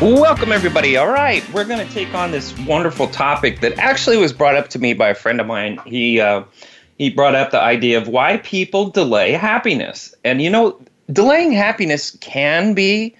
Welcome, everybody. All right, we're going to take on this wonderful topic that actually was brought up to me by a friend of mine. He uh, he brought up the idea of why people delay happiness, and you know, delaying happiness can be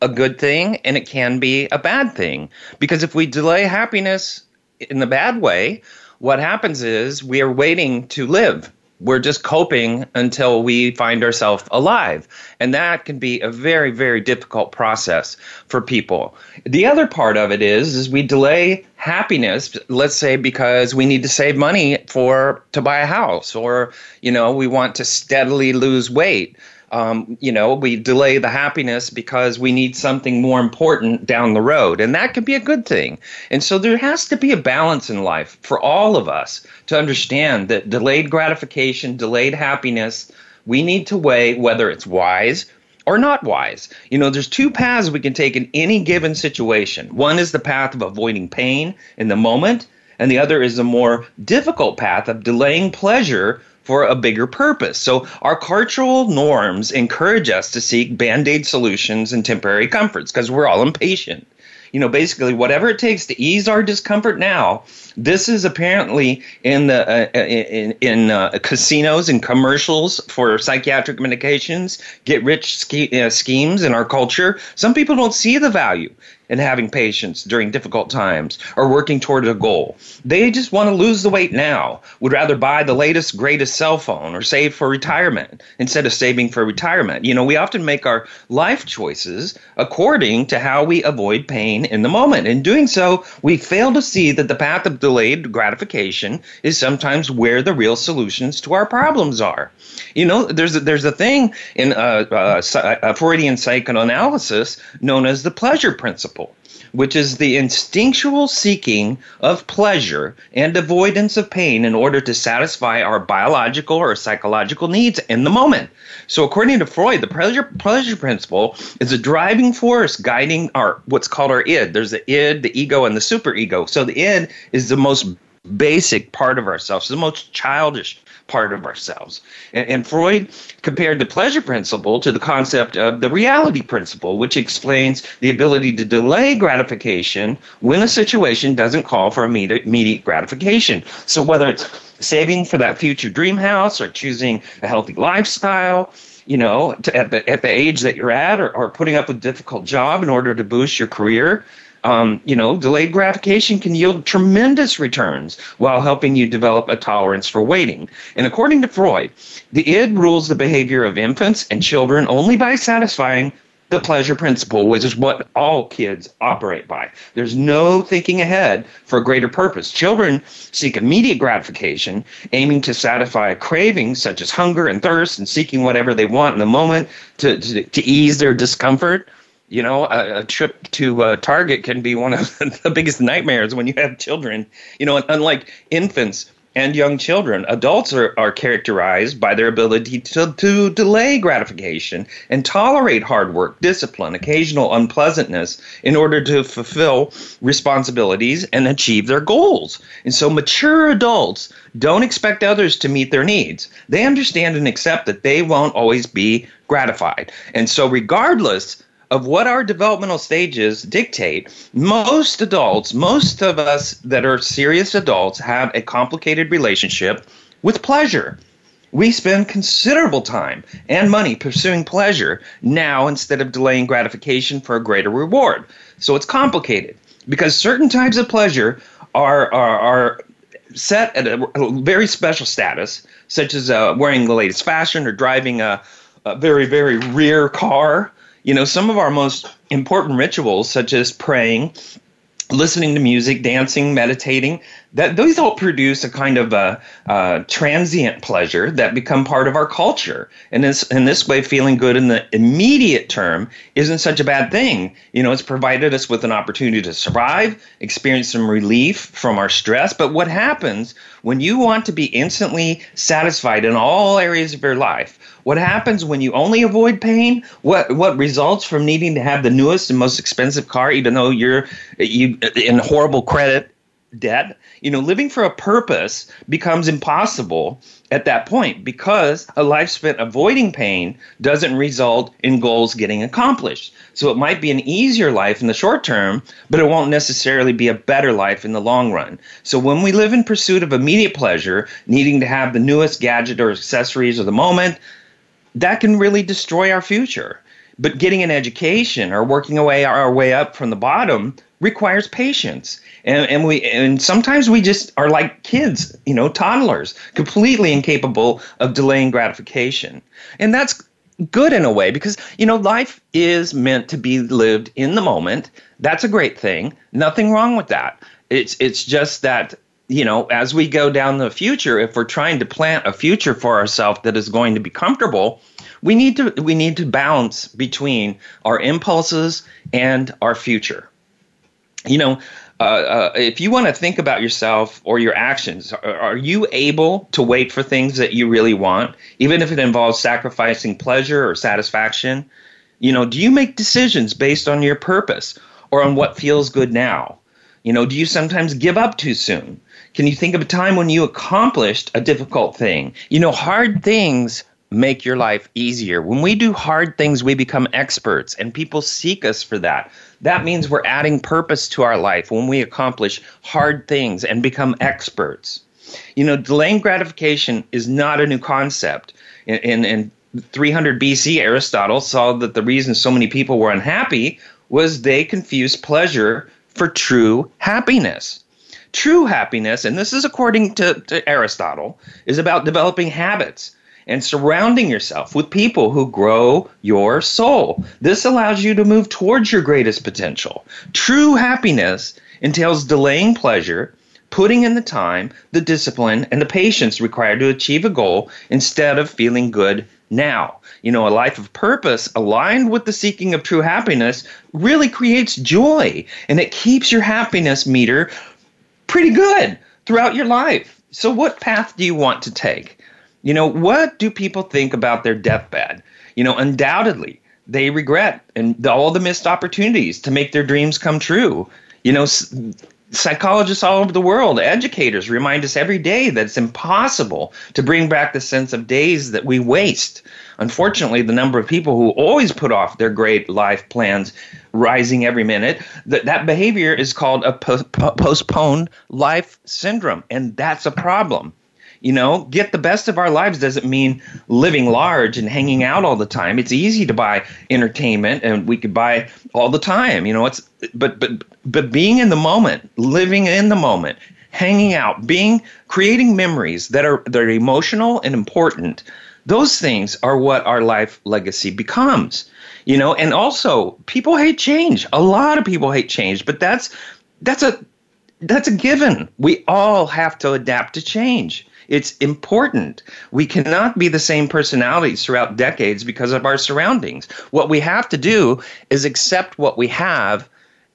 a good thing and it can be a bad thing because if we delay happiness in the bad way, what happens is we are waiting to live. We're just coping until we find ourselves alive. And that can be a very, very difficult process for people. The other part of it is, is we delay happiness, let's say because we need to save money for to buy a house or, you know, we want to steadily lose weight um, you know, we delay the happiness because we need something more important down the road. And that could be a good thing. And so there has to be a balance in life for all of us to understand that delayed gratification, delayed happiness, we need to weigh whether it's wise or not wise. You know, there's two paths we can take in any given situation. One is the path of avoiding pain in the moment, and the other is a more difficult path of delaying pleasure for a bigger purpose. So, our cultural norms encourage us to seek band aid solutions and temporary comforts because we're all impatient. You know, basically, whatever it takes to ease our discomfort now, this is apparently in the uh, uh in, in uh, casinos and commercials for psychiatric medications, get rich ske- uh, schemes in our culture. Some people don't see the value and having patience during difficult times or working toward a goal. They just want to lose the weight now, would rather buy the latest, greatest cell phone or save for retirement instead of saving for retirement. You know, we often make our life choices according to how we avoid pain in the moment. In doing so, we fail to see that the path of delayed gratification is sometimes where the real solutions to our problems are. You know, there's a, there's a thing in uh, uh, uh Freudian psychoanalysis known as the pleasure principle which is the instinctual seeking of pleasure and avoidance of pain in order to satisfy our biological or psychological needs in the moment. So, according to Freud, the pleasure pleasure principle is a driving force guiding our what's called our id. There's the id, the ego, and the superego. So, the id is the most basic part of ourselves, the most childish part of ourselves. And, and, Freud compared the pleasure principle to the concept of the reality principle, which explains the ability to delay gratification when a situation doesn't call for immediate, immediate gratification. So whether it's saving for that future dream house or choosing a healthy lifestyle, you know, to, at, the, at the age that you're at, or, or putting up a difficult job in order to boost your career, um, you know, delayed gratification can yield tremendous returns while helping you develop a tolerance for waiting. And according to Freud, the id rules the behavior of infants and children only by satisfying the pleasure principle, which is what all kids operate by. There's no thinking ahead for a greater purpose. Children seek immediate gratification, aiming to satisfy cravings such as hunger and thirst and seeking whatever they want in the moment to, to, to ease their discomfort you know, a, a trip to uh, Target can be one of the biggest nightmares when you have children. You know, unlike infants and young children, adults are, are characterized by their ability to, to delay gratification and tolerate hard work, discipline, occasional unpleasantness in order to fulfill responsibilities and achieve their goals. And so, mature adults don't expect others to meet their needs. They understand and accept that they won't always be gratified. And so, regardless of what our developmental stages dictate, most adults, most of us that are serious adults, have a complicated relationship with pleasure. We spend considerable time and money pursuing pleasure now instead of delaying gratification for a greater reward. So it's complicated because certain types of pleasure are, are, are set at a, a, very special status, such as uh, wearing the latest fashion or driving a, a very, very rare car you know, some of our most important rituals, such as praying listening to music, dancing, meditating, that those all produce a kind of a, a, transient pleasure that become part of our culture. And this, in this way, feeling good in the immediate term isn't such a bad thing. You know, it's provided us with an opportunity to survive, experience some relief from our stress. But what happens when you want to be instantly satisfied in all areas of your life? What happens when you only avoid pain? What what results from needing to have the newest and most expensive car, even though you're you in horrible credit debt? You know, living for a purpose becomes impossible at that point because a life spent avoiding pain doesn't result in goals getting accomplished. So it might be an easier life in the short term, but it won't necessarily be a better life in the long run. So when we live in pursuit of immediate pleasure, needing to have the newest gadget or accessories of the moment, that can really destroy our future. But getting an education or working away our way up from the bottom requires patience. And, and we and sometimes we just are like kids, you know, toddlers, completely incapable of delaying gratification. And that's good in a way because you know life is meant to be lived in the moment. That's a great thing. Nothing wrong with that. It's it's just that you know, as we go down the future, if we're trying to plant a future for ourselves that is going to be comfortable, we need to we need to balance between our impulses and our future. You know, uh, uh, if you want to think about yourself or your actions, are, are, you able to wait for things that you really want, even if it involves sacrificing pleasure or satisfaction? You know, do you make decisions based on your purpose or on what feels good now? You know, do you sometimes give up too soon? Can you think of a time when you accomplished a difficult thing? You know, hard things make your life easier. When we do hard things, we become experts, and people seek us for that. That means we're adding purpose to our life when we accomplish hard things and become experts. You know, delaying gratification is not a new concept. In, in, in 300 BC, Aristotle saw that the reason so many people were unhappy was they confused pleasure for true happiness. True happiness, and this is according to, to Aristotle, is about developing habits and surrounding yourself with people who grow your soul. This allows you to move towards your greatest potential. True happiness entails delaying pleasure, putting in the time, the discipline, and the patience required to achieve a goal instead of feeling good now. You know, a life of purpose aligned with the seeking of true happiness really creates joy and it keeps your happiness meter pretty good throughout your life. So, what path do you want to take? You know, what do people think about their deathbed? You know, undoubtedly, they regret and all the missed opportunities to make their dreams come true. You know, psychologists all over the world, educators remind us every day that it's impossible to bring back the sense of days that we waste. Unfortunately, the number of people who always put off their great life plans rising every minute. That that behavior is called a po- postponed life syndrome, and that's a problem. You know, get the best of our lives doesn't mean living large and hanging out all the time. It's easy to buy entertainment and we could buy all the time. You know, it's but but but being in the moment, living in the moment, hanging out, being creating memories that are that are emotional and important. Those things are what our life legacy becomes. You know, and also people hate change. A lot of people hate change, but that's that's a that's a given. We all have to adapt to change. It's important. We cannot be the same personalities throughout decades because of our surroundings. What we have to do is accept what we have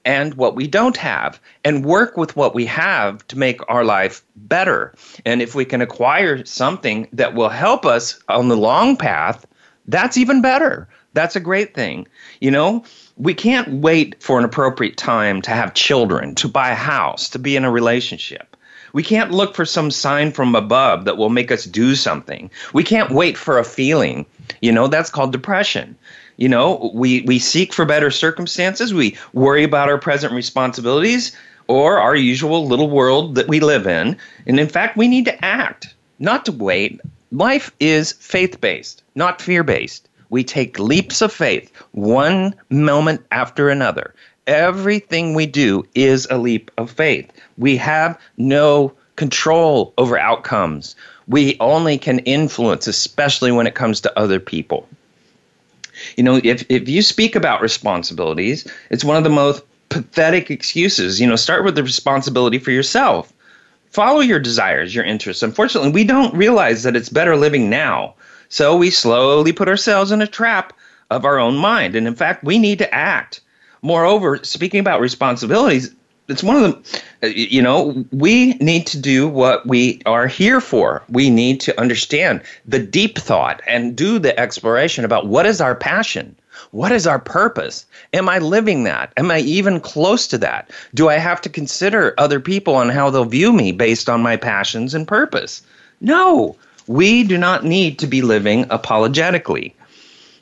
and what we don't have and work with what we have to make our life better. And if we can acquire something that will help us on the long path, that's even better. That's a great thing. You know, we can't wait for an appropriate time to have children, to buy a house, to be in a relationship. We can't look for some sign from above that will make us do something. We can't wait for a feeling. You know, that's called depression. You know, we, we seek for better circumstances. We worry about our present responsibilities or our usual little world that we live in. And in fact, we need to act, not to wait. Life is faith based, not fear based. We take leaps of faith, one moment after another. Everything we do is a leap of faith. We have no control over outcomes. We only can influence, especially when it comes to other people. You know, if, if you speak about responsibilities, it's one of the most pathetic excuses. You know, start with the responsibility for yourself. Follow your desires, your interests. Unfortunately, we don't realize that it's better living now. So we slowly put ourselves in a trap of our own mind. And in fact, we need to act. Moreover, speaking about responsibilities, it's one of the uh, you know we need to do what we are here for. We need to understand the deep thought and do the exploration about what is our passion? What is our purpose? Am i living that? Am i even close to that? Do i have to consider other people and how they'll view me based on my passions and purpose? No. We do not need to be living apologetically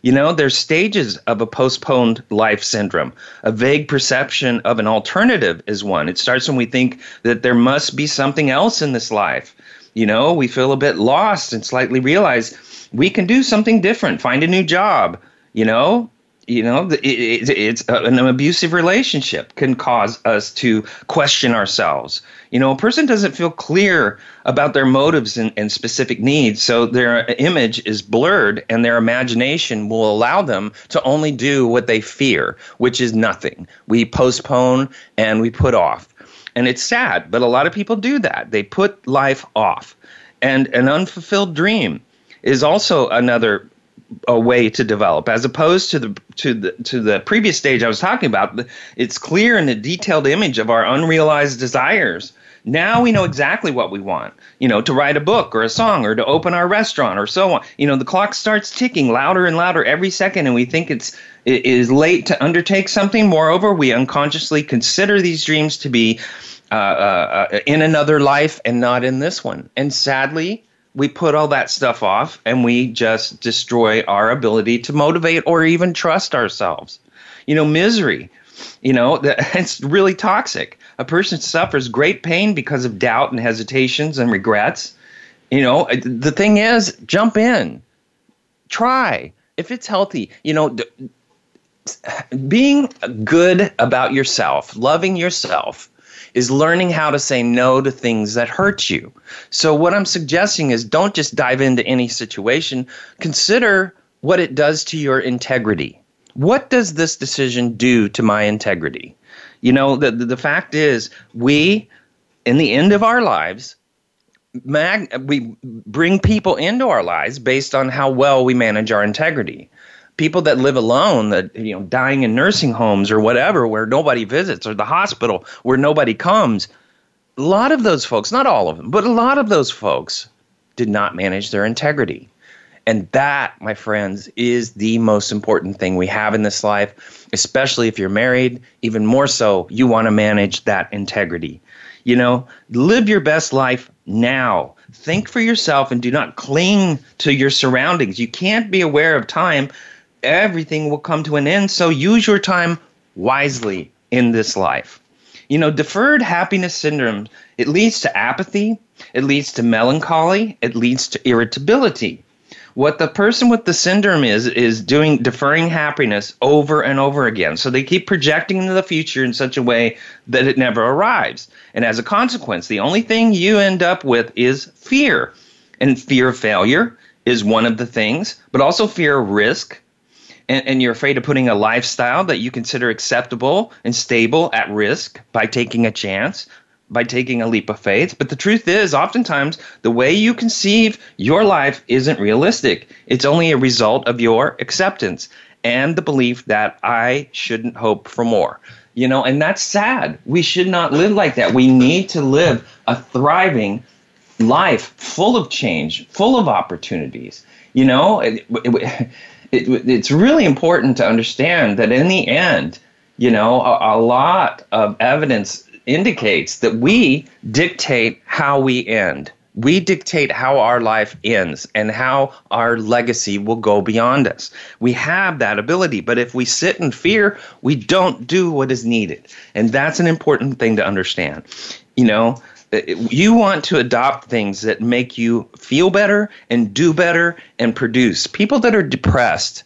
you know, there's stages of a postponed life syndrome. A vague perception of an alternative is one. It starts when we think that there must be something else in this life. You know, we feel a bit lost and slightly realize we can do something different, find a new job, you know, you know it, it, it's an abusive relationship can cause us to question ourselves. You know a person doesn't feel clear about their motives and, and specific needs so their image is blurred and their imagination will allow them to only do what they fear which is nothing. We postpone and we put off. And it's sad but a lot of people do that. They put life off. And an unfulfilled dream is also another a way to develop. As opposed to the to the to the previous stage I was talking about it's clear in the detailed image of our unrealized desires. Now we know exactly what we want. You know to write a book or a song or to open our restaurant or so on. You know the clock starts ticking louder and louder every second and we think it's it is late to undertake something. Moreover we unconsciously consider these dreams to be uh, uh, uh in another life and not in this one. And sadly we put all that stuff off and we just destroy our ability to motivate or even trust ourselves. You know, misery, you know, it's really toxic. A person suffers great pain because of doubt and hesitations and regrets. You know, uh, the thing is, jump in, try. If it's healthy, you know, being good about yourself, loving yourself, is learning how to say no to things that hurt you. So, what I'm suggesting is don't just dive into any situation, consider what it does to your integrity. What does this decision do to my integrity? You know, the, the, fact is, we, in the end of our lives, mag- we bring people into our lives based on how well we manage our integrity people that live alone that you know dying in nursing homes or whatever where nobody visits or the hospital where nobody comes a lot of those folks not all of them but a lot of those folks did not manage their integrity. And that my friends is the most important thing we have in this life especially if you're married. Even more so you want to manage that integrity. You know live your best life now. Think for yourself and do not cling to your surroundings. You can't be aware of time everything will come to an end. So use your time wisely in this life. You know, deferred happiness syndrome, it leads to apathy, it leads to melancholy, it leads to irritability. What the person with the syndrome is is doing deferring happiness over and over again. So they keep projecting into the future in such a way that it never arrives. And as a consequence, the only thing you end up with is fear. And fear of failure is one of the things, but also fear of risk, and, and, you're afraid of putting a lifestyle that you consider acceptable and stable at risk by taking a chance, by taking a leap of faith. But the truth is, oftentimes, the way you conceive your life isn't realistic. It's only a result of your acceptance and the belief that I shouldn't hope for more. You know, and that's sad. We should not live like that. We need to live a thriving life full of change, full of opportunities. You know, it, it, it, it's really important to understand that in the end, you know, a, a lot of evidence indicates that we dictate how we end. We dictate how our life ends and how our legacy will go beyond us. We have that ability, but if we sit in fear, we don't do what is needed. And that's an important thing to understand. You know, you want to adopt things that make you feel better and do better and produce. People that are depressed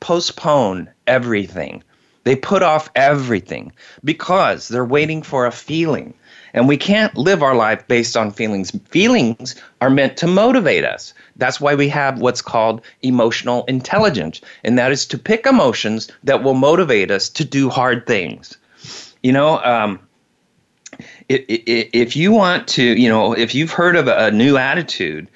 postpone everything. They put off everything because they're waiting for a feeling. And we can't live our life based on feelings. Feelings are meant to motivate us. That's why we have what's called emotional intelligence, and that is to pick emotions that will motivate us to do hard things. You know, um, if you want to, you know, if you've heard of a new attitude,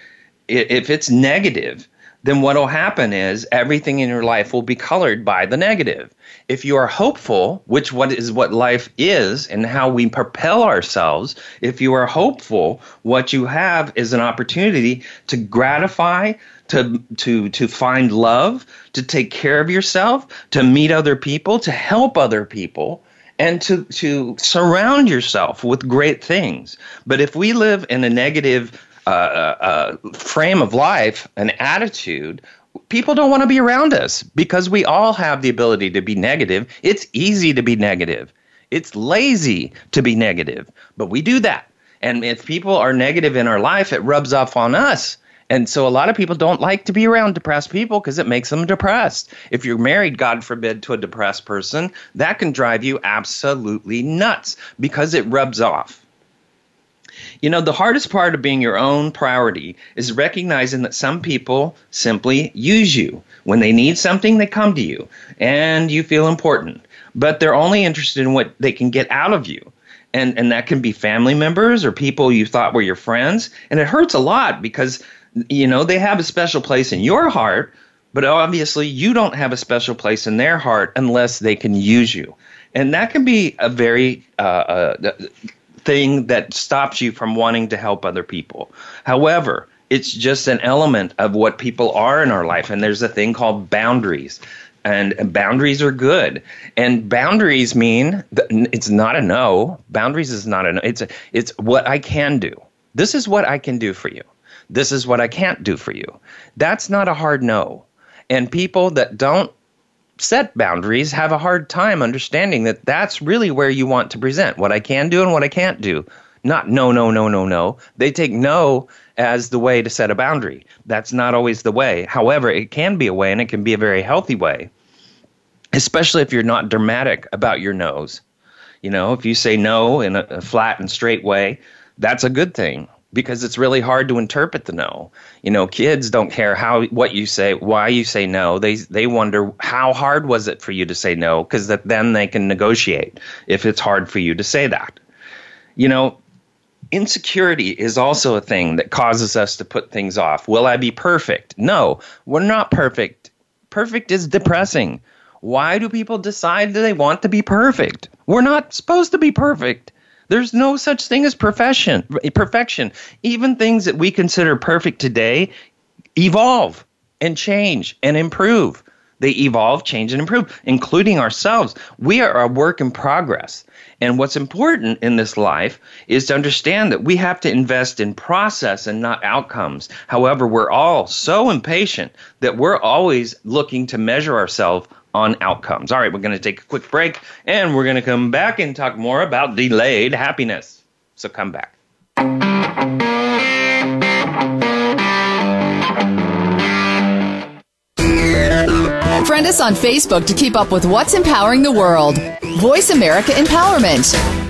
if it's negative, then what will happen is everything in your life will be colored by the negative. If you are hopeful, which what is what life is and how we propel ourselves, if you are hopeful, what you have is an opportunity to gratify, to to to find love, to take care of yourself, to meet other people, to help other people and to to surround yourself with great things. But if we live in a negative uh, uh, uh, frame of life, an attitude, people don't want to be around us because we all have the ability to be negative. It's easy to be negative. It's lazy to be negative, but we do that. And if people are negative in our life, it rubs off on us. And so a lot of people don't like to be around depressed people because it makes them depressed. If you're married, God forbid, to a depressed person, that can drive you absolutely nuts because it rubs off. You know, the hardest part of being your own priority is recognizing that some people simply use you. When they need something, they come to you and you feel important, but they're only interested in what they can get out of you. And, and that can be family members or people you thought were your friends. And it hurts a lot because, you know, they have a special place in your heart, but obviously you don't have a special place in their heart unless they can use you. And that can be a very uh, uh, thing that stops you from wanting to help other people. However, it's just an element of what people are in our life. And there's a thing called boundaries. And boundaries are good. And boundaries mean it's not a no. Boundaries is not a no. It's a, it's what I can do. This is what I can do for you. This is what I can't do for you. That's not a hard no. And people that don't set boundaries have a hard time understanding that that's really where you want to present what I can do and what I can't do. Not no, no, no, no, no. They take no as the way to set a boundary. That's not always the way. However, it can be a way and it can be a very healthy way, especially if you're not dramatic about your no's. You know, if you say no in a, a flat and straight way, that's a good thing because it's really hard to interpret the no. You know, kids don't care how what you say, why you say no. They they wonder how hard was it for you to say no because that then they can negotiate if it's hard for you to say that. You know, insecurity is also a thing that causes us to put things off. Will I be perfect? No, we're not perfect. Perfect is depressing. Why do people decide that they want to be perfect? We're not supposed to be perfect. There's no such thing as perfection. Perfection. Even things that we consider perfect today evolve and change and improve. They evolve, change, and improve, including ourselves. We are a work in progress. And what's important in this life is to understand that we have to invest in process and not outcomes. However, we're all so impatient that we're always looking to measure ourselves on outcomes. All right, we're going to take a quick break and we're going to come back and talk more about delayed happiness. So come back. Friend us on Facebook to keep up with what's empowering the world. Voice America Empowerment.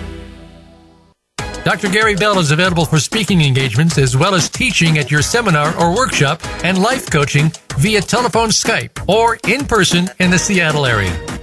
Dr. Gary Bell is available for speaking engagements as well as teaching at your seminar or workshop and life coaching via telephone, Skype, or in person in the Seattle area.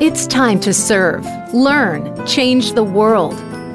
It's time to serve, learn, change the world.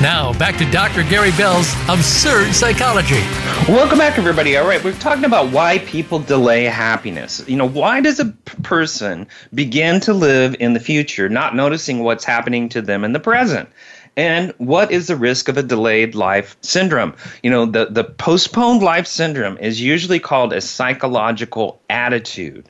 Now, back to Dr. Gary Bell's Absurd Psychology. Welcome back, everybody. All right, we're talking about why people delay happiness. You know, why does a person begin to live in the future not noticing what's happening to them in the present? And what is the risk of a delayed life syndrome? You know, the, the postponed life syndrome is usually called a psychological attitude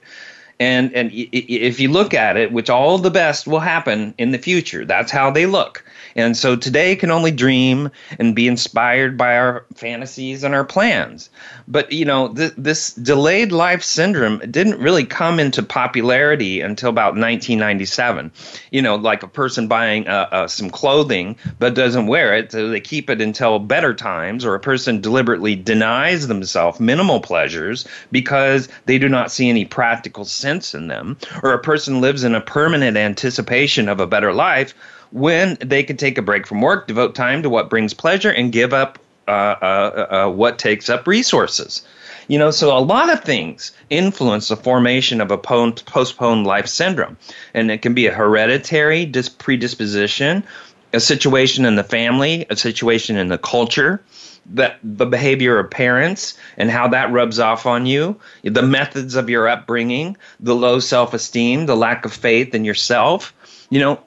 and and if you look at it which all the best will happen in the future that's how they look and so today can only dream and be inspired by our fantasies and our plans. But, you know, th- this delayed life syndrome didn't really come into popularity until about 1997. You know, like a person buying uh, uh, some clothing but doesn't wear it, so they keep it until better times, or a person deliberately denies themselves minimal pleasures because they do not see any practical sense in them, or a person lives in a permanent anticipation of a better life when they can take a break from work, devote time to what brings pleasure, and give up uh, uh, uh, what takes up resources. You know, so a lot of things influence the formation of a postponed life syndrome. And it can be a hereditary dis- predisposition, a situation in the family, a situation in the culture, the, the behavior of parents and how that rubs off on you, the methods of your upbringing, the low self esteem, the lack of faith in yourself. You know,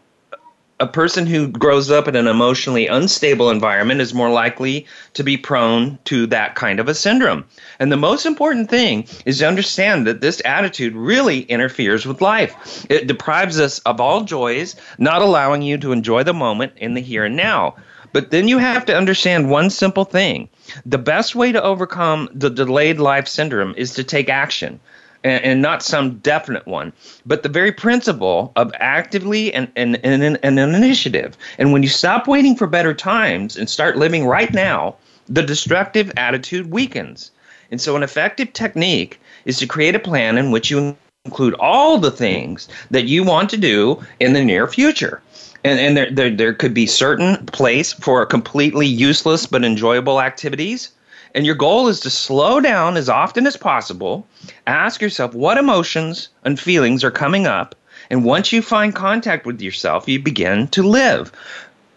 a person who grows up in an emotionally unstable environment is more likely to be prone to that kind of a syndrome. And the most important thing is to understand that this attitude really interferes with life. It deprives us of all joys, not allowing you to enjoy the moment in the here and now. But then you have to understand one simple thing. The best way to overcome the delayed life syndrome is to take action and, and, not some definite one, but the very principle of actively and, and, and, and an initiative. And when you stop waiting for better times and start living right now, the destructive attitude weakens. And so, an effective technique is to create a plan in which you include all the things that you want to do in the near future. And, and there, there, there could be certain place for completely useless but enjoyable activities and your goal is to slow down as often as possible. Ask yourself what emotions and feelings are coming up. And once you find contact with yourself, you begin to live.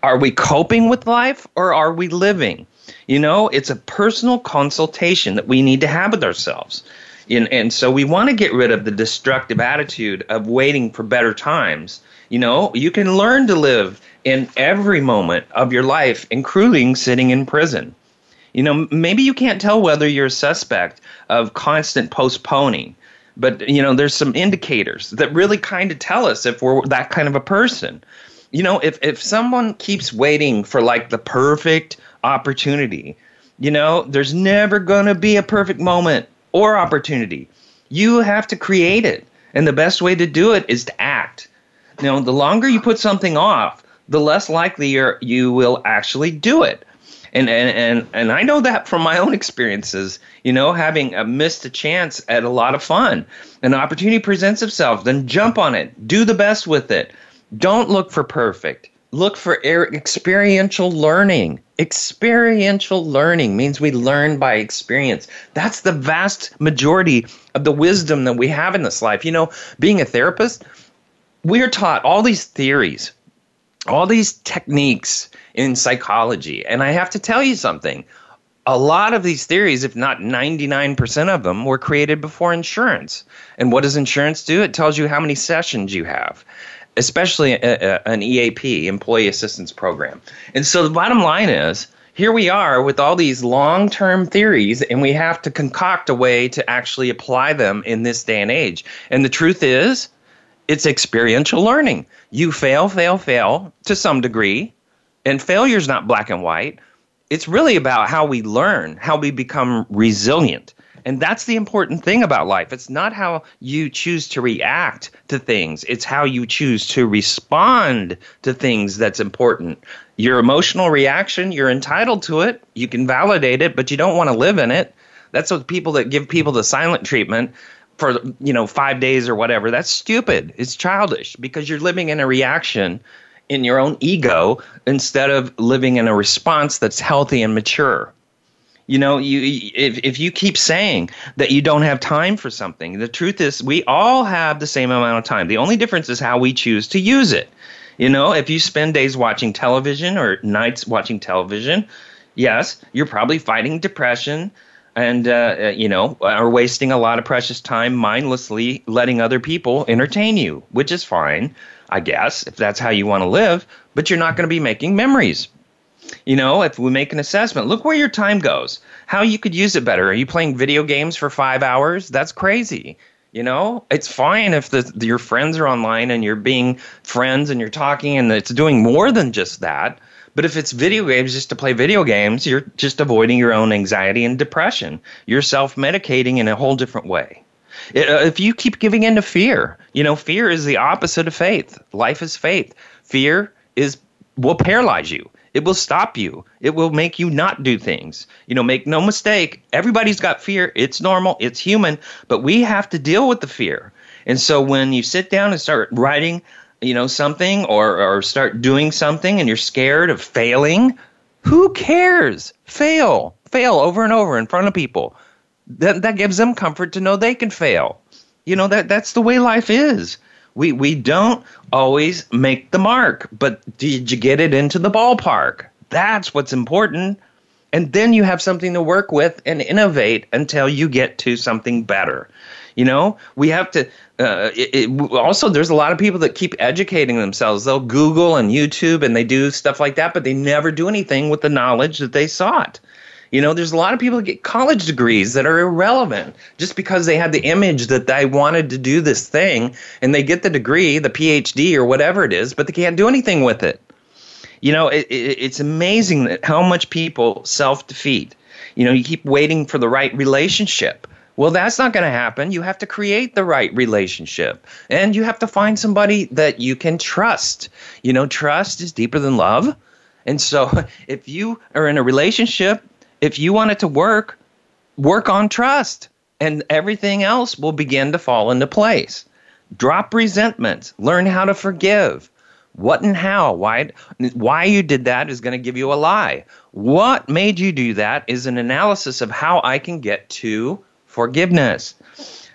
Are we coping with life or are we living? You know, it's a personal consultation that we need to have with ourselves. And, and so we want to get rid of the destructive attitude of waiting for better times. You know, you can learn to live in every moment of your life, including sitting in prison. You know, maybe you can't tell whether you're a suspect of constant postponing, but you know, there's some indicators that really kind of tell us if we're that kind of a person. You know, if if someone keeps waiting for like the perfect opportunity, you know, there's never going to be a perfect moment or opportunity. You have to create it. And the best way to do it is to act. You know, the longer you put something off, the less likely you will actually do it and and and and I know that from my own experiences. You know, having a missed a chance at a lot of fun, an opportunity presents itself, then jump on it, do the best with it. Don't look for perfect. Look for experiential learning. Experiential learning means we learn by experience. That's the vast majority of the wisdom that we have in this life. You know, being a therapist, we are taught all these theories, all these techniques in psychology. And I have to tell you something. A lot of these theories, if not 99% of them, were created before insurance. And what does insurance do? It tells you how many sessions you have, especially uh, uh, a, a, an EAP, Employee Assistance Program. And so the bottom line is here we are with all these long term theories, and we have to concoct a way to actually apply them in this day and age. And the truth is, it's experiential learning. You fail, fail, fail to some degree, and failure is not black and white. It's really about how we learn, how we become resilient. And that's the important thing about life. It's not how you choose to react to things, it's how you choose to respond to things that's important. Your emotional reaction, you're entitled to it. You can validate it, but you don't want to live in it. That's what people that give people the silent treatment for you know 5 days or whatever. That's stupid. It's childish because you're living in a reaction in your own ego instead of living in a response that's healthy and mature. You know, you if if you keep saying that you don't have time for something, the truth is we all have the same amount of time. The only difference is how we choose to use it. You know, if you spend days watching television or nights watching television, yes, you're probably fighting depression and uh, uh you know are wasting a lot of precious time mindlessly letting other people entertain you, which is fine, I guess, if that's how you want to live. But you're not going to be making memories you know, if we make an assessment, look where your time goes, how you could use it better. Are you playing video games for five hours? That's crazy. You know, it's fine if the, your friends are online and you're being friends and you're talking and it's doing more than just that. But if it's video games just to play video games, you're just avoiding your own anxiety and depression. You're self medicating in a whole different way. Uh, if you keep giving in to fear, you know, fear is the opposite of faith. Life is faith. Fear is will paralyze you. It will stop you. It will make you not do things. You know, make no mistake, everybody's got fear. It's normal, it's human, but we have to deal with the fear. And so when you sit down and start writing, you know, something or, or start doing something and you're scared of failing, who cares? Fail. Fail over and over in front of people. That that gives them comfort to know they can fail. You know, that that's the way life is we we don't always make the mark, but did you get it into the ballpark? That's what's important. And then you have something to work with and innovate until you get to something better. You know, we have to. Uh, it, it, also, there's a lot of people that keep educating themselves. They'll Google and YouTube and they do stuff like that, but they never do anything with the knowledge that they sought. You know, there's a lot of people that get college degrees that are irrelevant just because they had the image that they wanted to do this thing and they get the degree, the PhD or whatever it is, but they can't do anything with it. You know, it, it, it's amazing that how much people self defeat. You know, you keep waiting for the right relationship. Well, that's not going to happen. You have to create the right relationship. And you have to find somebody that you can trust. You know, trust is deeper than love. And so if you are in a relationship if you want it to work, work on trust, and everything else will begin to fall into place. Drop resentment, learn how to forgive. What and how, why, why you did that is going to give you a lie. What made you do that is an analysis of how I can get to forgiveness.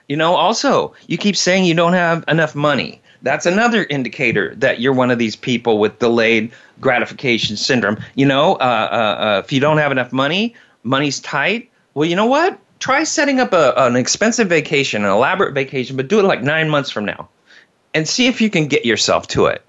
You know, also, you keep saying you don't have enough money. That's another indicator that you're one of these people with delayed gratification syndrome. You know, uh, uh, uh, if you don't have enough money, money's tight. Well, you know what? Try setting up a, an expensive vacation, an elaborate vacation, but do it like nine months from now, and see if you can get yourself to it,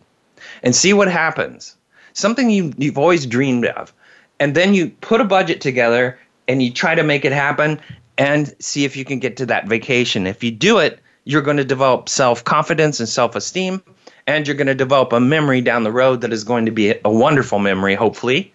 and see what happens. Something you you've always dreamed of, and then you put a budget together and you try to make it happen, and see if you can get to that vacation. If you do it, you're going to develop self confidence and self esteem, and you're going to develop a memory down the road that is going to be a wonderful memory, hopefully.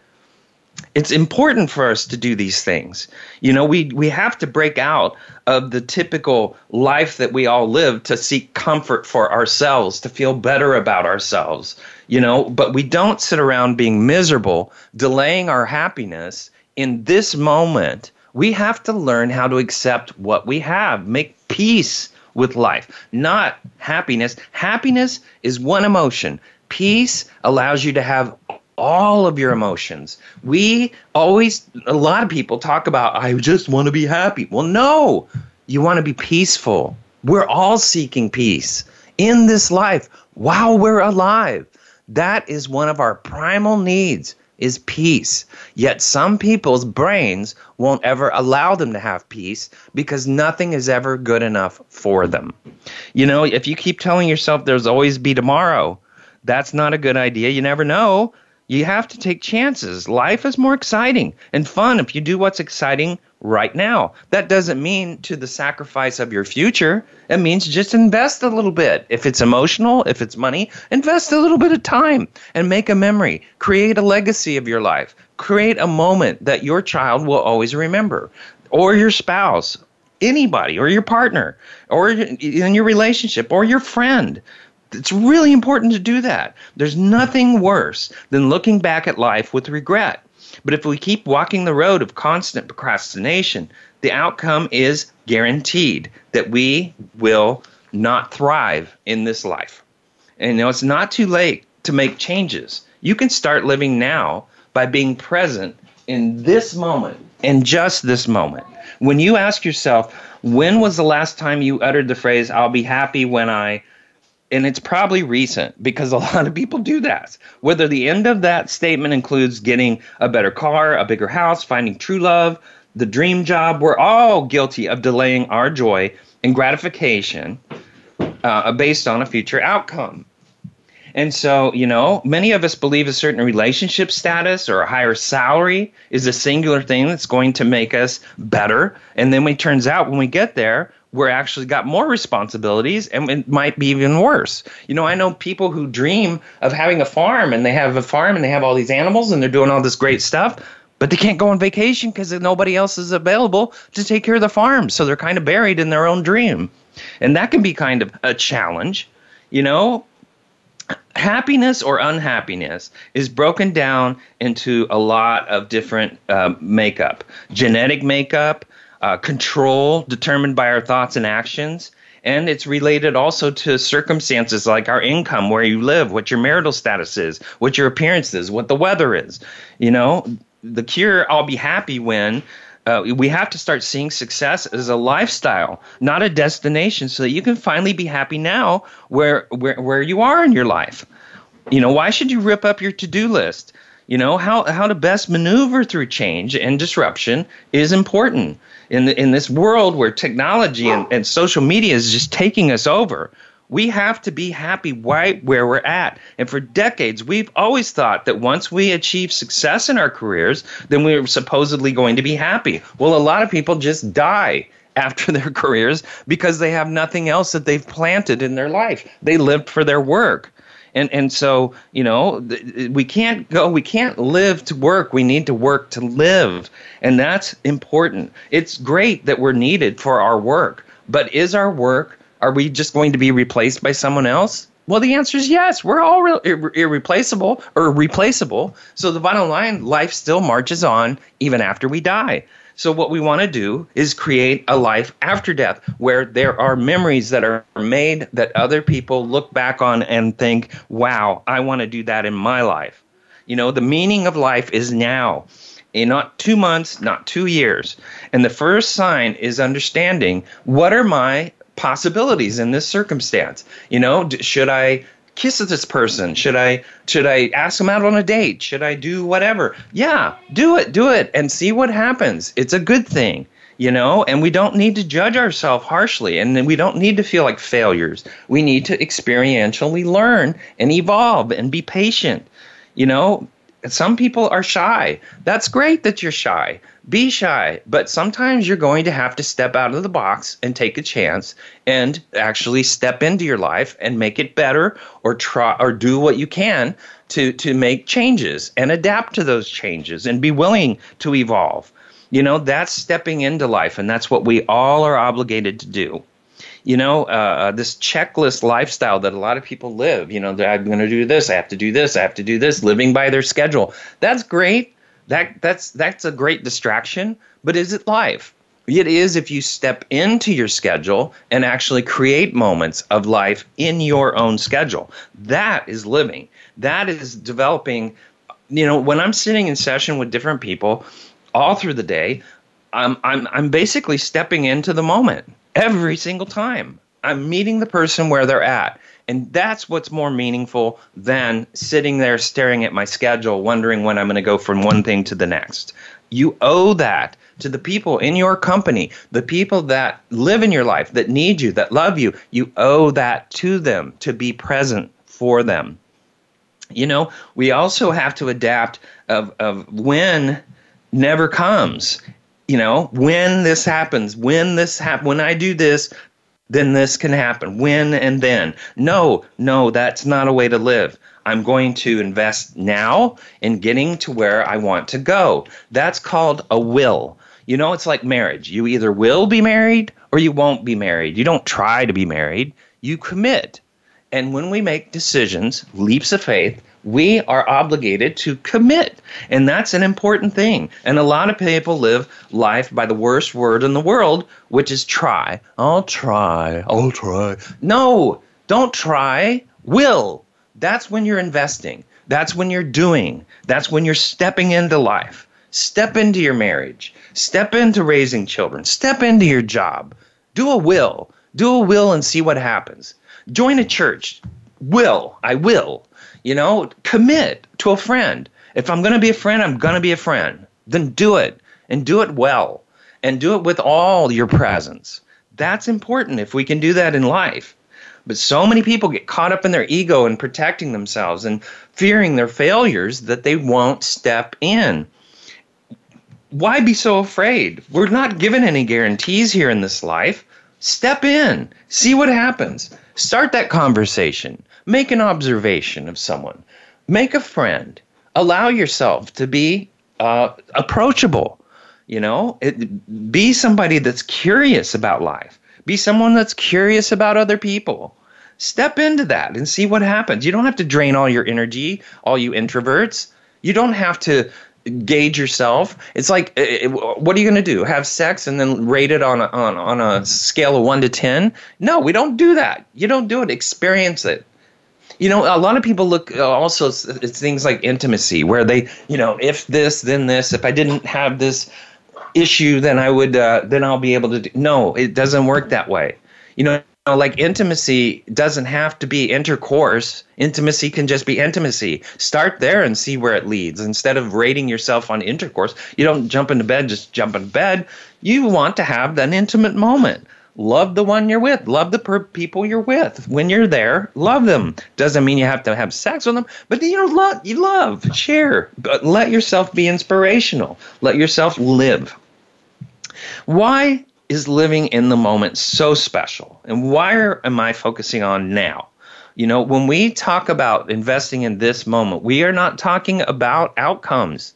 It's important for us to do these things. You know, we, we have to break out of the typical life that we all live to seek comfort for ourselves, to feel better about ourselves, you know, but we don't sit around being miserable, delaying our happiness in this moment. We have to learn how to accept what we have, make peace with life, not happiness. Happiness is one emotion. Peace allows you to have all of your emotions. We always, a lot of people talk about, I just want to be happy. Well, no, you want to be peaceful. We're all seeking peace in this life while we're alive. That is one of our primal needs is peace. Yet some people's brains won't ever allow them to have peace because nothing is ever good enough for them. You know, if you keep telling yourself there's always be tomorrow, that's not a good idea. You never know. You have to take chances. Life is more exciting and fun if you do what's exciting right now. That doesn't mean to the sacrifice of your future. It means just invest a little bit. If it's emotional, if it's money, invest a little bit of time and make a memory. Create a legacy of your life. Create a moment that your child will always remember, or your spouse, anybody or your partner or in your relationship or your friend. It's really important to do that. There's nothing worse than looking back at life with regret. But if we keep walking the road of constant procrastination, the outcome is guaranteed that we will not thrive in this life. And you know, it's not too late to make changes. You can start living now by being present in this moment, in just this moment. When you ask yourself, when was the last time you uttered the phrase, I'll be happy when I, and it's probably recent because a lot of people do that. Whether the end of that statement includes getting a better car, a bigger house, finding true love, the dream job, we're all guilty of delaying our joy and gratification uh, based on a future outcome. And so, you know, many of us believe a certain relationship status or a higher salary is a singular thing that's going to make us better. And then it turns out when we get there, we're actually got more responsibilities and it might be even worse. You know, I know people who dream of having a farm and they have a farm and they have all these animals and they're doing all this great stuff, but they can't go on vacation because nobody else is available to take care of the farm. So they're kind of buried in their own dream. And that can be kind of a challenge. You know, happiness or unhappiness is broken down into a lot of different uh, makeup genetic makeup, uh, control determined by our thoughts and actions. And it's related also to circumstances like our income, where you live, what your marital status is, what your appearance is, what the weather is. You know, the cure, I'll be happy when uh, we have to start seeing success as a lifestyle, not a destination, so that you can finally be happy now where where where you are in your life. You know, why should you rip up your to-do list? You know, how how to best maneuver through change and disruption is important in the, in this world where technology and, and social media is just taking us over. We have to be happy right where we're at. And for decades, we've always thought that once we achieve success in our careers, then we're supposedly going to be happy. Well, a lot of people just die after their careers because they have nothing else that they've planted in their life. They lived for their work. And, and so, you know, we can't go, we can't live to work. We need to work to live. And that's important. It's great that we're needed for our work, but is our work are we just going to be replaced by someone else? Well, the answer is yes. We're all re- ir- irreplaceable or replaceable. So the bottom line, life still marches on even after we die. So what we want to do is create a life after death where there are memories that are made that other people look back on and think, "Wow, I want to do that in my life." You know, the meaning of life is now. In not two months, not two years. And the first sign is understanding what are my possibilities in this circumstance. You know, should I kiss this person? Should I should I ask them out on a date? Should I do whatever? Yeah, do it, do it and see what happens. It's a good thing, you know, and we don't need to judge ourselves harshly and we don't need to feel like failures. We need to experientially learn and evolve and be patient. You know, some people are shy. That's great that you're shy be shy, but sometimes you're going to have to step out of the box and take a chance and actually step into your life and make it better or try or do what you can to to make changes and adapt to those changes and be willing to evolve. You know, that's stepping into life and that's what we all are obligated to do. You know, uh, uh this checklist lifestyle that a lot of people live, you know, I'm going to do this, I have to do this, I have to do this, living by their schedule. That's great that that's that's a great distraction, but is it life? It is if you step into your schedule and actually create moments of life in your own schedule. That is living. That is developing. You know, when I'm sitting in session with different people all through the day, I'm I'm I'm basically stepping into the moment every single time. I'm meeting the person where they're at. And that's what's more meaningful than sitting there staring at my schedule, wondering when I'm going to go from one thing to the next. You owe that to the people in your company, the people that live in your life, that need you, that love you. You owe that to them to be present for them. You know, we also have to adapt of, of when never comes you know when this happens when this happen when i do this then this can happen. When and then. No, no, that's not a way to live. I'm going to invest now in getting to where I want to go. That's called a will. You know, it's like marriage. You either will be married or you won't be married. You don't try to be married, you commit. And when we make decisions, leaps of faith, we are obligated to commit. And that's an important thing. And a lot of people live life by the worst word in the world, which is try. I'll try. I'll try. No, don't try. Will. That's when you're investing. That's when you're doing. That's when you're stepping into life. Step into your marriage. Step into raising children. Step into your job. Do a will. Do a will and see what happens. Join a church. Will. I will. You know, commit to a friend. If I'm going to be a friend, I'm going to be a friend. Then do it and do it well and do it with all your presence. That's important if we can do that in life. But so many people get caught up in their ego and protecting themselves and fearing their failures that they won't step in. Why be so afraid? We're not given any guarantees here in this life. Step in, see what happens. Start that conversation. Make an observation of someone. Make a friend. Allow yourself to be uh, approachable. You know, it, be somebody that's curious about life. Be someone that's curious about other people. Step into that and see what happens. You don't have to drain all your energy, all you introverts. You don't have to gauge yourself. It's like, eh, eh, what are you going to do? Have sex and then rate it on a, on on a scale of one to ten? No, we don't do that. You don't do it. Experience it you know, a lot of people look uh, also it's things like intimacy, where they, you know, if this, then this. If I didn't have this issue, then I would, uh, then I'll be able to. Do. No, it doesn't work that way. You know, like intimacy doesn't have to be intercourse. Intimacy can just be intimacy. Start there and see where it leads. Instead of rating yourself on intercourse, you don't jump into bed, just jump into bed. You want to have that intimate moment love the one you're with. Love the per- people you're with. When you're there love them. Doesn't mean you have to have sex with them but you know love you love share. But let yourself be inspirational. Let yourself live. Why is living in the moment so special? And why are, am i focusing on now? You know when we talk about investing in this moment we are not talking about outcomes.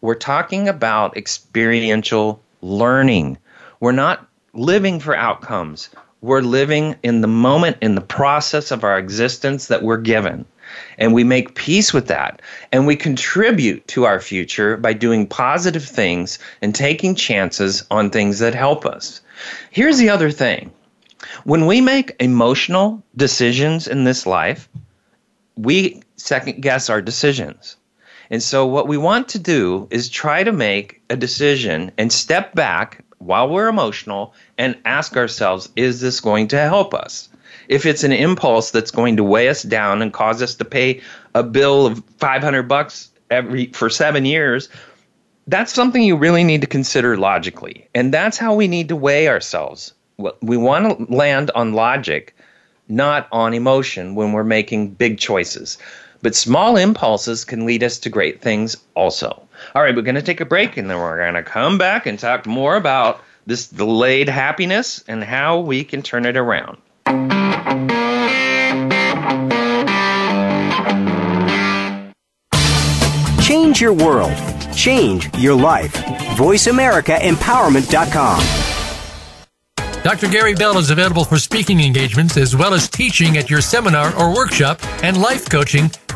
We're talking about experiential learning. We're not living for outcomes. We're living in the moment, in the process of our existence that we're given. And we make peace with that. And we contribute to our future by doing positive things and taking chances on things that help us. Here's the other thing when we make emotional decisions in this life, we second guess our decisions. And so, what we want to do is try to make a decision and step back while we're emotional and ask ourselves, is this going to help us? If it's an impulse that's going to weigh us down and cause us to pay a bill of 500 bucks every for 7 years, that's something you really need to consider logically. And that's how we need to weigh ourselves. We want to land on logic, not on emotion when we're making big choices. But small impulses can lead us to great things also. All right, we're going to take a break and then we're going to come back and talk more about this delayed happiness and how we can turn it around. Change your world. Change your life. VoiceAmericaEmpowerment.com. Dr. Gary Bell is available for speaking engagements as well as teaching at your seminar or workshop and life coaching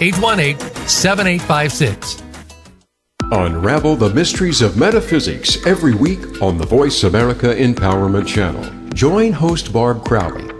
818 7856. Unravel the mysteries of metaphysics every week on the Voice America Empowerment Channel. Join host Barb Crowley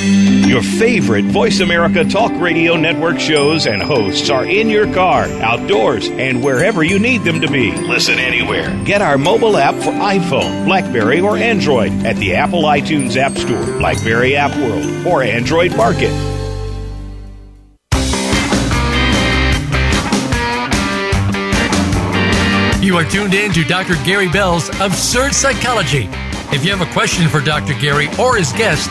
Your favorite Voice America Talk Radio Network shows and hosts are in your car, outdoors, and wherever you need them to be. Listen anywhere. Get our mobile app for iPhone, Blackberry, or Android at the Apple iTunes App Store, Blackberry App World, or Android Market. You are tuned in to Dr. Gary Bell's Absurd Psychology. If you have a question for Dr. Gary or his guest,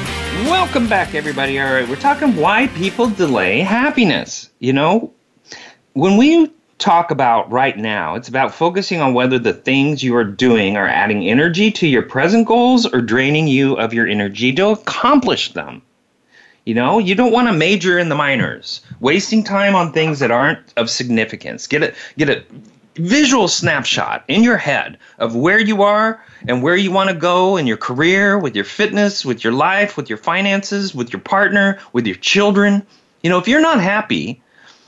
Welcome back, everybody. All right, we're talking why people delay happiness. You know, when we talk about right now, it's about focusing on whether the things you are doing are adding energy to your present goals or draining you of your energy to accomplish them. You know, you don't want to major in the minors, wasting time on things that aren't of significance. Get a get a visual snapshot in your head of where you are and where you want to go in your career, with your fitness, with your life, with your finances, with your partner, with your children. You know, if you're not happy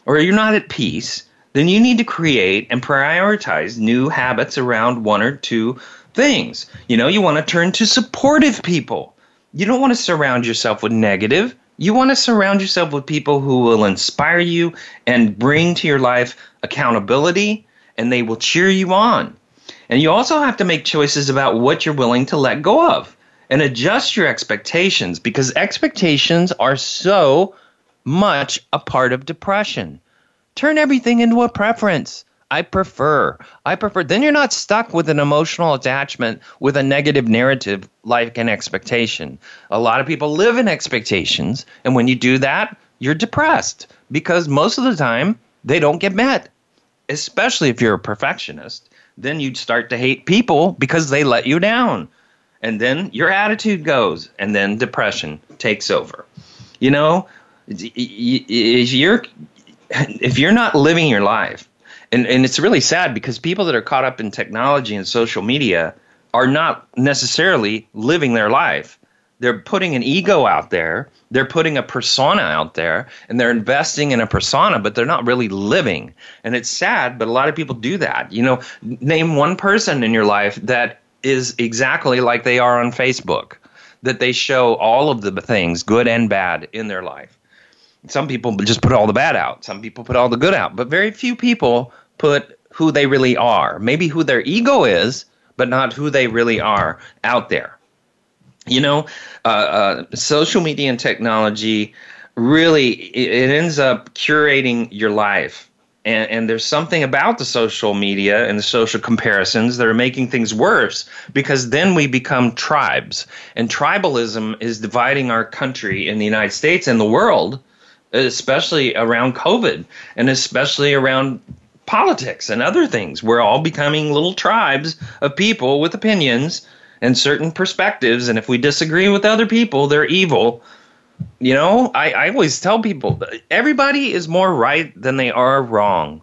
or you're not at peace, then you need to create and prioritize new habits around one or two things. You know, you want to turn to supportive people. You don't want to surround yourself with negative. You want to surround yourself with people who will inspire you and bring to your life accountability, and they will cheer you on. And you also have to make choices about what you're willing to let go of and adjust your expectations because expectations are so much a part of depression. Turn everything into a preference. I prefer. I prefer. Then you're not stuck with an emotional attachment with a negative narrative like an expectation. A lot of people live in expectations, and when you do that, you're depressed because most of the time they don't get met. Especially if you're a perfectionist, then you'd start to hate people because they let you down. And then your attitude goes, and then depression takes over. You know, if you're if you're not living your life and, and it's really sad because people that are caught up in technology and social media are not necessarily living their life. They're putting an ego out there, they're putting a persona out there, and they're investing in a persona, but they're not really living. And it's sad, but a lot of people do that. You know, name one person in your life that is exactly like they are on Facebook, that they show all of the things, good and bad, in their life. Some people just put all the bad out, some people put all the good out, but very few people put who they really are, maybe who their ego is, but not who they really are out there. You know, uh, uh, social media and technology really it, it ends up curating your life. And, and, there's something about the social media and the social comparisons that are making things worse because then we become tribes. And tribalism is dividing our country in the United States and the world, especially around COVID and especially around politics and other things. We're all becoming little tribes of people with opinions and certain perspectives. And if we disagree with other people, they're evil. You know, I, I always tell people everybody is more right than they are wrong.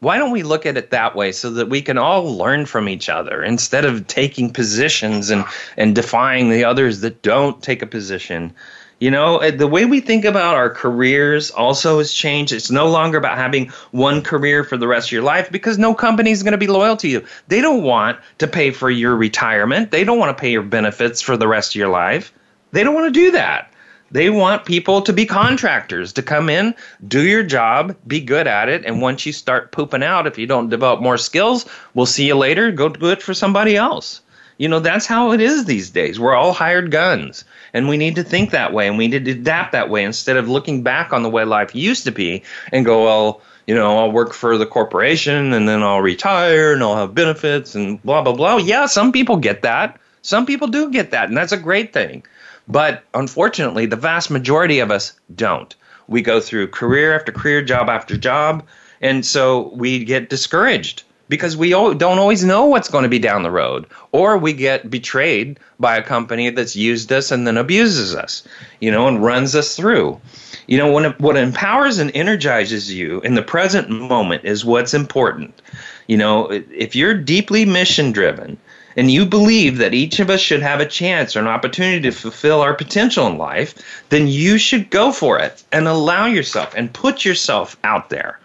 Why don't we look at it that way so that we can all learn from each other instead of taking positions and, and defying the others that don't take a position? You know, uh, the way we think about our careers also has changed. It's no longer about having one career for the rest of your life because no company is going to be loyal to you. They don't want to pay for your retirement. They don't want to pay your benefits for the rest of your life. They don't want to do that. They want people to be contractors, to come in, do your job, be good at it, and once you start pooping out, if you don't develop more skills, we'll see you later. Go do it for somebody else. You know, that's how it is these days. We're all hired guns. And we need to think that way and we need to adapt that way instead of looking back on the way life used to be and go, well, you know, I'll work for the corporation and then I'll retire and I'll have benefits and blah, blah, blah. Yeah, some people get that. Some people do get that, and that's a great thing. But unfortunately, the vast majority of us don't. We go through career after career, job after job, and so we get discouraged because we don't always know what's going to be down the road or we get betrayed by a company that's used us and then abuses us you know and runs us through. You know when what empowers and energizes you in the present moment is what's important. You know if you're deeply mission driven and you believe that each of us should have a chance or an opportunity to fulfill our potential in life then you should go for it and allow yourself and put yourself out there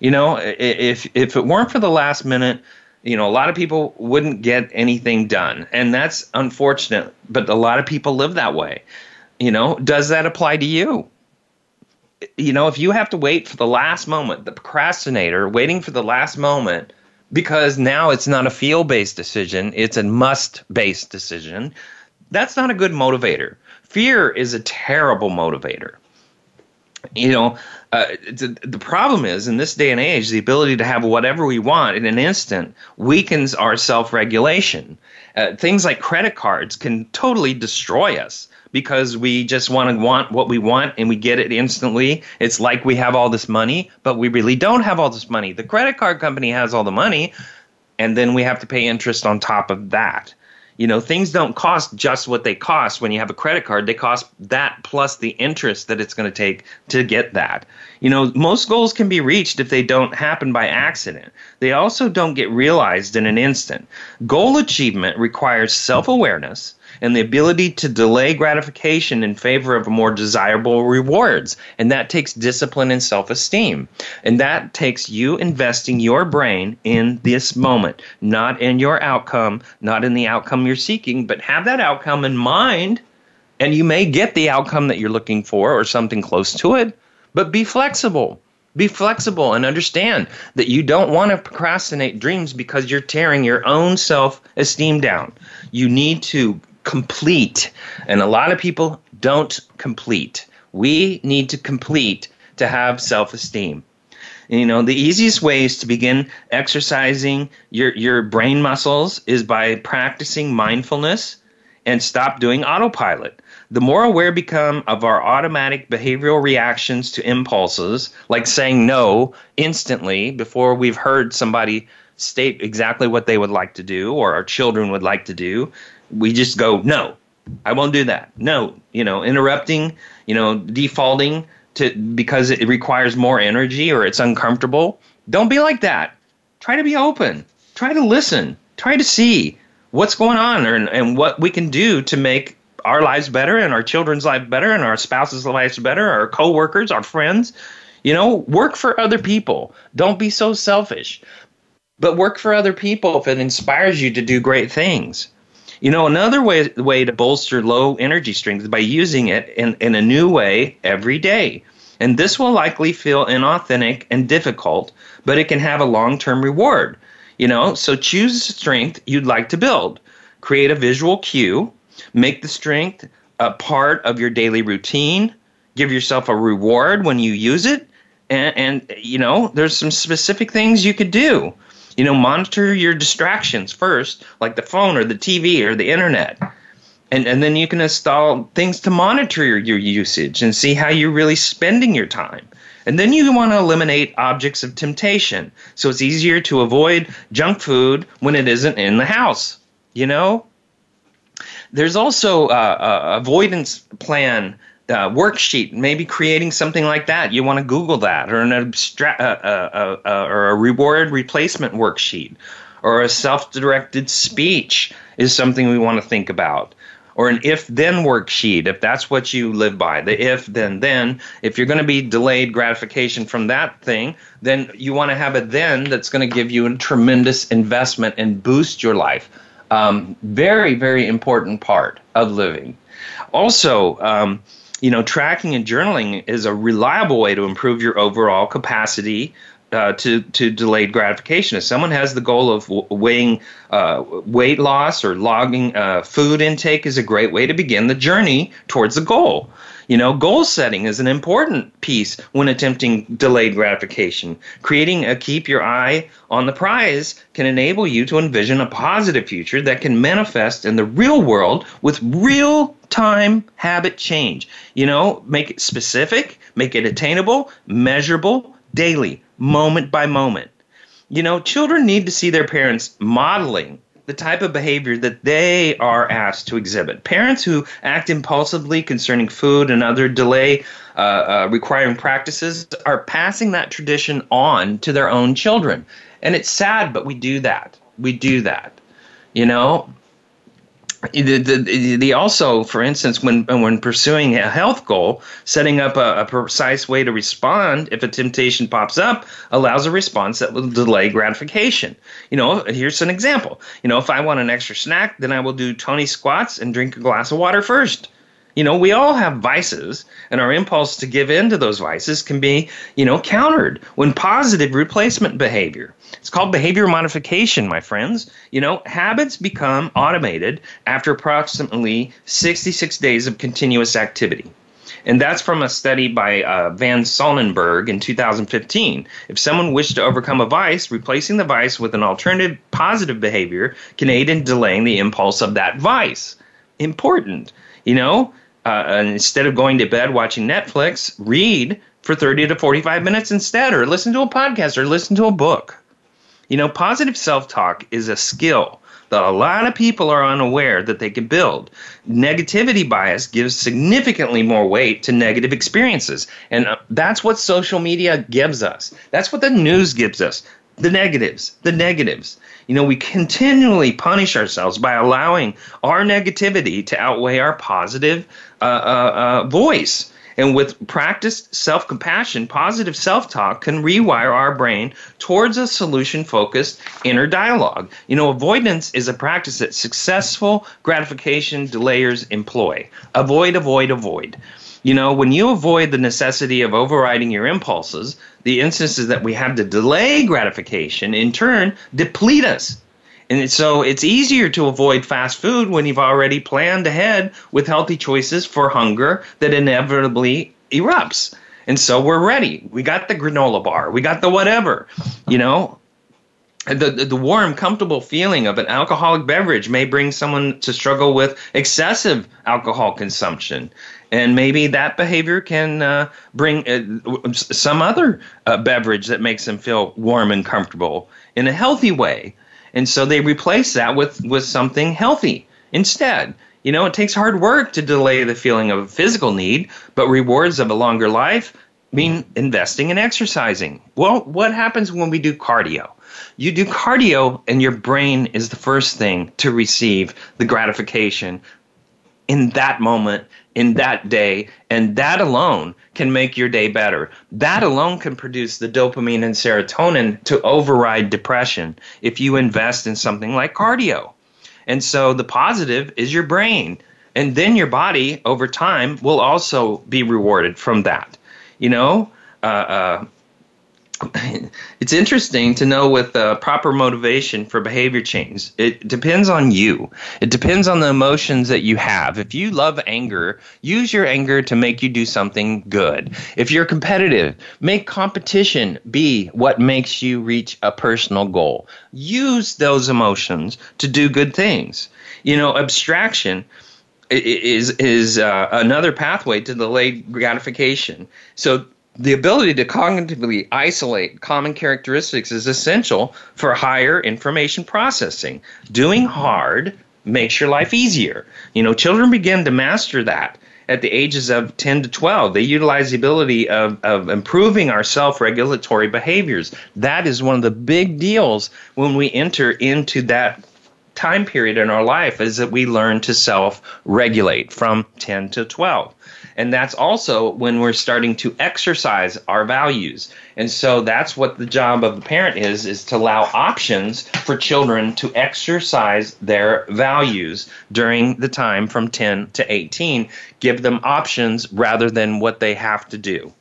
you know, if if it weren't for the last minute, you know, a lot of people wouldn't get anything done, and that's unfortunate. But a lot of people live that way. You know, does that apply to you? You know, if you have to wait for the last moment, the procrastinator waiting for the last moment because now it's not a feel based decision, it's a must based decision, that's not a good motivator. Fear is a terrible motivator. You know, uh, the, the problem is in this day and age, the ability to have whatever we want in an instant weakens our self regulation. Uh, things like credit cards can totally destroy us because we just want to want what we want and we get it instantly. It's like we have all this money, but we really don't have all this money. The credit card company has all the money, and then we have to pay interest on top of that. You know, things don't cost just what they cost when you have a credit card. They cost that plus the interest that it's going to take to get that. You know, most goals can be reached if they don't happen by accident. They also don't get realized in an instant. Goal achievement requires self awareness and the ability to delay gratification in favor of more desirable rewards. And that takes discipline and self esteem. And that takes you investing your brain in this moment, not in your outcome, not in the outcome you're seeking, but have that outcome in mind. And you may get the outcome that you're looking for or something close to it, but be flexible. Be flexible and understand that you don't want to procrastinate dreams because you're tearing your own self esteem down. You need to complete. And a lot of people don't complete. We need to complete to have self esteem. You know, the easiest ways to begin exercising your, your brain muscles is by practicing mindfulness and stop doing autopilot. The more aware become of our automatic behavioral reactions to impulses, like saying no instantly before we've heard somebody state exactly what they would like to do or our children would like to do, we just go no i won't do that. No you know interrupting you know defaulting to because it requires more energy or it's uncomfortable. Don't be like that. Try to be open. Try to listen. Try to see what's going on and, and what we can do to make our lives better and our children's life better and our spouses lives better our coworkers our friends. You know work for other people. Don't be so selfish. But work for other people if it inspires you to do great things you know, another way way to bolster low energy strength is by using it in, in a new way every day. And this will likely feel inauthentic and difficult, but it can have a long term reward. You know, so choose a strength you'd like to build. Create a visual cue, make the strength a part of your daily routine, give yourself a reward when you use it, and, and you know, there's some specific things you could do. You know, monitor your distractions first, like the phone or the TV or the internet. And, and then you can install things to monitor your, your usage and see how you're really spending your time. And then you want to eliminate objects of temptation. So it's easier to avoid junk food when it isn't in the house. You know? There's also a avoidance plan uh, worksheet, maybe creating something like that. You want to Google that, or an abstract, uh, uh, uh, or a reward replacement worksheet, or a self-directed speech is something we want to think about, or an if-then worksheet if that's what you live by. The if then then. If you're going to be delayed gratification from that thing, then you want to have a then that's going to give you a tremendous investment and boost your life. Um, very very important part of living. Also. Um, you know, tracking and journaling is a reliable way to improve your overall capacity uh, to to delayed gratification. If someone has the goal of weighing uh, weight loss or logging uh, food intake, is a great way to begin the journey towards the goal. You know, goal setting is an important piece when attempting delayed gratification. Creating a keep your eye on the prize can enable you to envision a positive future that can manifest in the real world with real time habit change. You know, make it specific, make it attainable, measurable, daily, moment by moment. You know, children need to see their parents modeling the type of behavior that they are asked to exhibit. Parents who act impulsively concerning food and other delay uh, uh, requiring practices are passing that tradition on to their own children. And it's sad, but we do that. We do that. You know, the, the, the also, for instance, when when pursuing a health goal, setting up a, a, precise way to respond if a temptation pops up allows a response that will delay gratification. You know, here's an example. You know, if I want an extra snack, then I will do Tony squats and drink a glass of water first. You know, we all have vices, and our impulse to give in to those vices can be, you know, countered when positive replacement behavior. It's called behavior modification, my friends. You know, habits become automated after approximately 66 days of continuous activity. And that's from a study by uh, Van Sonnenberg in 2015. If someone wished to overcome a vice, replacing the vice with an alternative positive behavior can aid in delaying the impulse of that vice. Important. You know, uh, instead of going to bed watching Netflix, read for 30 to 45 minutes instead, or listen to a podcast, or listen to a book. You know, positive self talk is a skill that a lot of people are unaware that they can build. Negativity bias gives significantly more weight to negative experiences. And uh, that's what social media gives us. That's what the news gives us. The negatives, the negatives. You know, we continually punish ourselves by allowing our negativity to outweigh our positive uh, uh, uh, voice. And with practiced self compassion, positive self talk can rewire our brain towards a solution focused inner dialogue. You know, avoidance is a practice that successful gratification delayers employ. Avoid, avoid, avoid. You know, when you avoid the necessity of overriding your impulses, the instances that we have to delay gratification in turn deplete us. And so it's easier to avoid fast food when you've already planned ahead with healthy choices for hunger that inevitably erupts. And so we're ready. We got the granola bar, we got the whatever, you know. The, the, warm, comfortable feeling of an alcoholic beverage may bring someone to struggle with excessive alcohol consumption and maybe that behavior can uh, bring uh, some other uh, beverage that makes them feel warm and comfortable in a healthy way. And so they replace that with with something healthy instead. You know it takes hard work to delay the feeling of a physical need but rewards of a longer life mean investing in exercising. Well what happens when we do cardio? You do cardio and your brain is the first thing to receive the gratification in that moment in that day, and that alone can make your day better. That alone can produce the dopamine and serotonin to override depression if you invest in something like cardio. And so the positive is your brain. And then your body over time will also be rewarded from that. You know, uh, uh, it's interesting to know with uh, proper motivation for behavior change. It depends on you. It depends on the emotions that you have. If you love anger, use your anger to make you do something good. If you're competitive, make competition be what makes you reach a personal goal. Use those emotions to do good things. You know, abstraction is is uh, another pathway to delayed gratification. So the ability to cognitively isolate common characteristics is essential for higher information processing. Doing hard makes your life easier. You know, children begin to master that at the ages of 10 to 12. They utilize the ability of, of improving our self regulatory behaviors. That is one of the big deals when we enter into that time period in our life is that we learn to self regulate from 10 to 12. And that's also when we're starting to exercise our values. And so that's what the job of the parent is is to allow options for children to exercise their values during the time from 10 to 18. Give them options rather than what they have to do.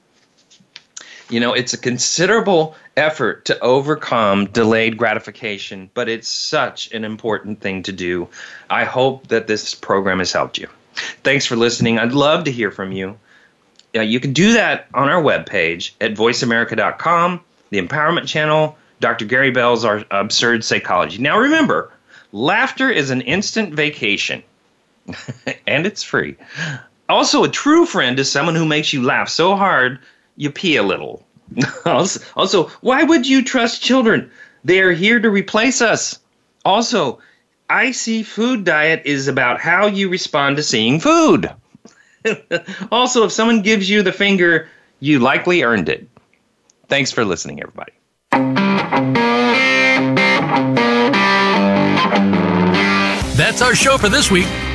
You know, it's a considerable effort to overcome delayed gratification, but it's such an important thing to do. I hope that this program has helped you. Thanks for listening. I'd love to hear from you. Uh, you can do that on our webpage at voiceamerica.com, the Empowerment Channel, Dr. Gary Bell's our Absurd Psychology. Now remember, laughter is an instant vacation, and it's free. Also, a true friend is someone who makes you laugh so hard you pee a little. also, why would you trust children? They are here to replace us. Also, I see Food Diet is about how you respond to seeing food. also, if someone gives you the finger, you likely earned it. Thanks for listening, everybody. That's our show for this week.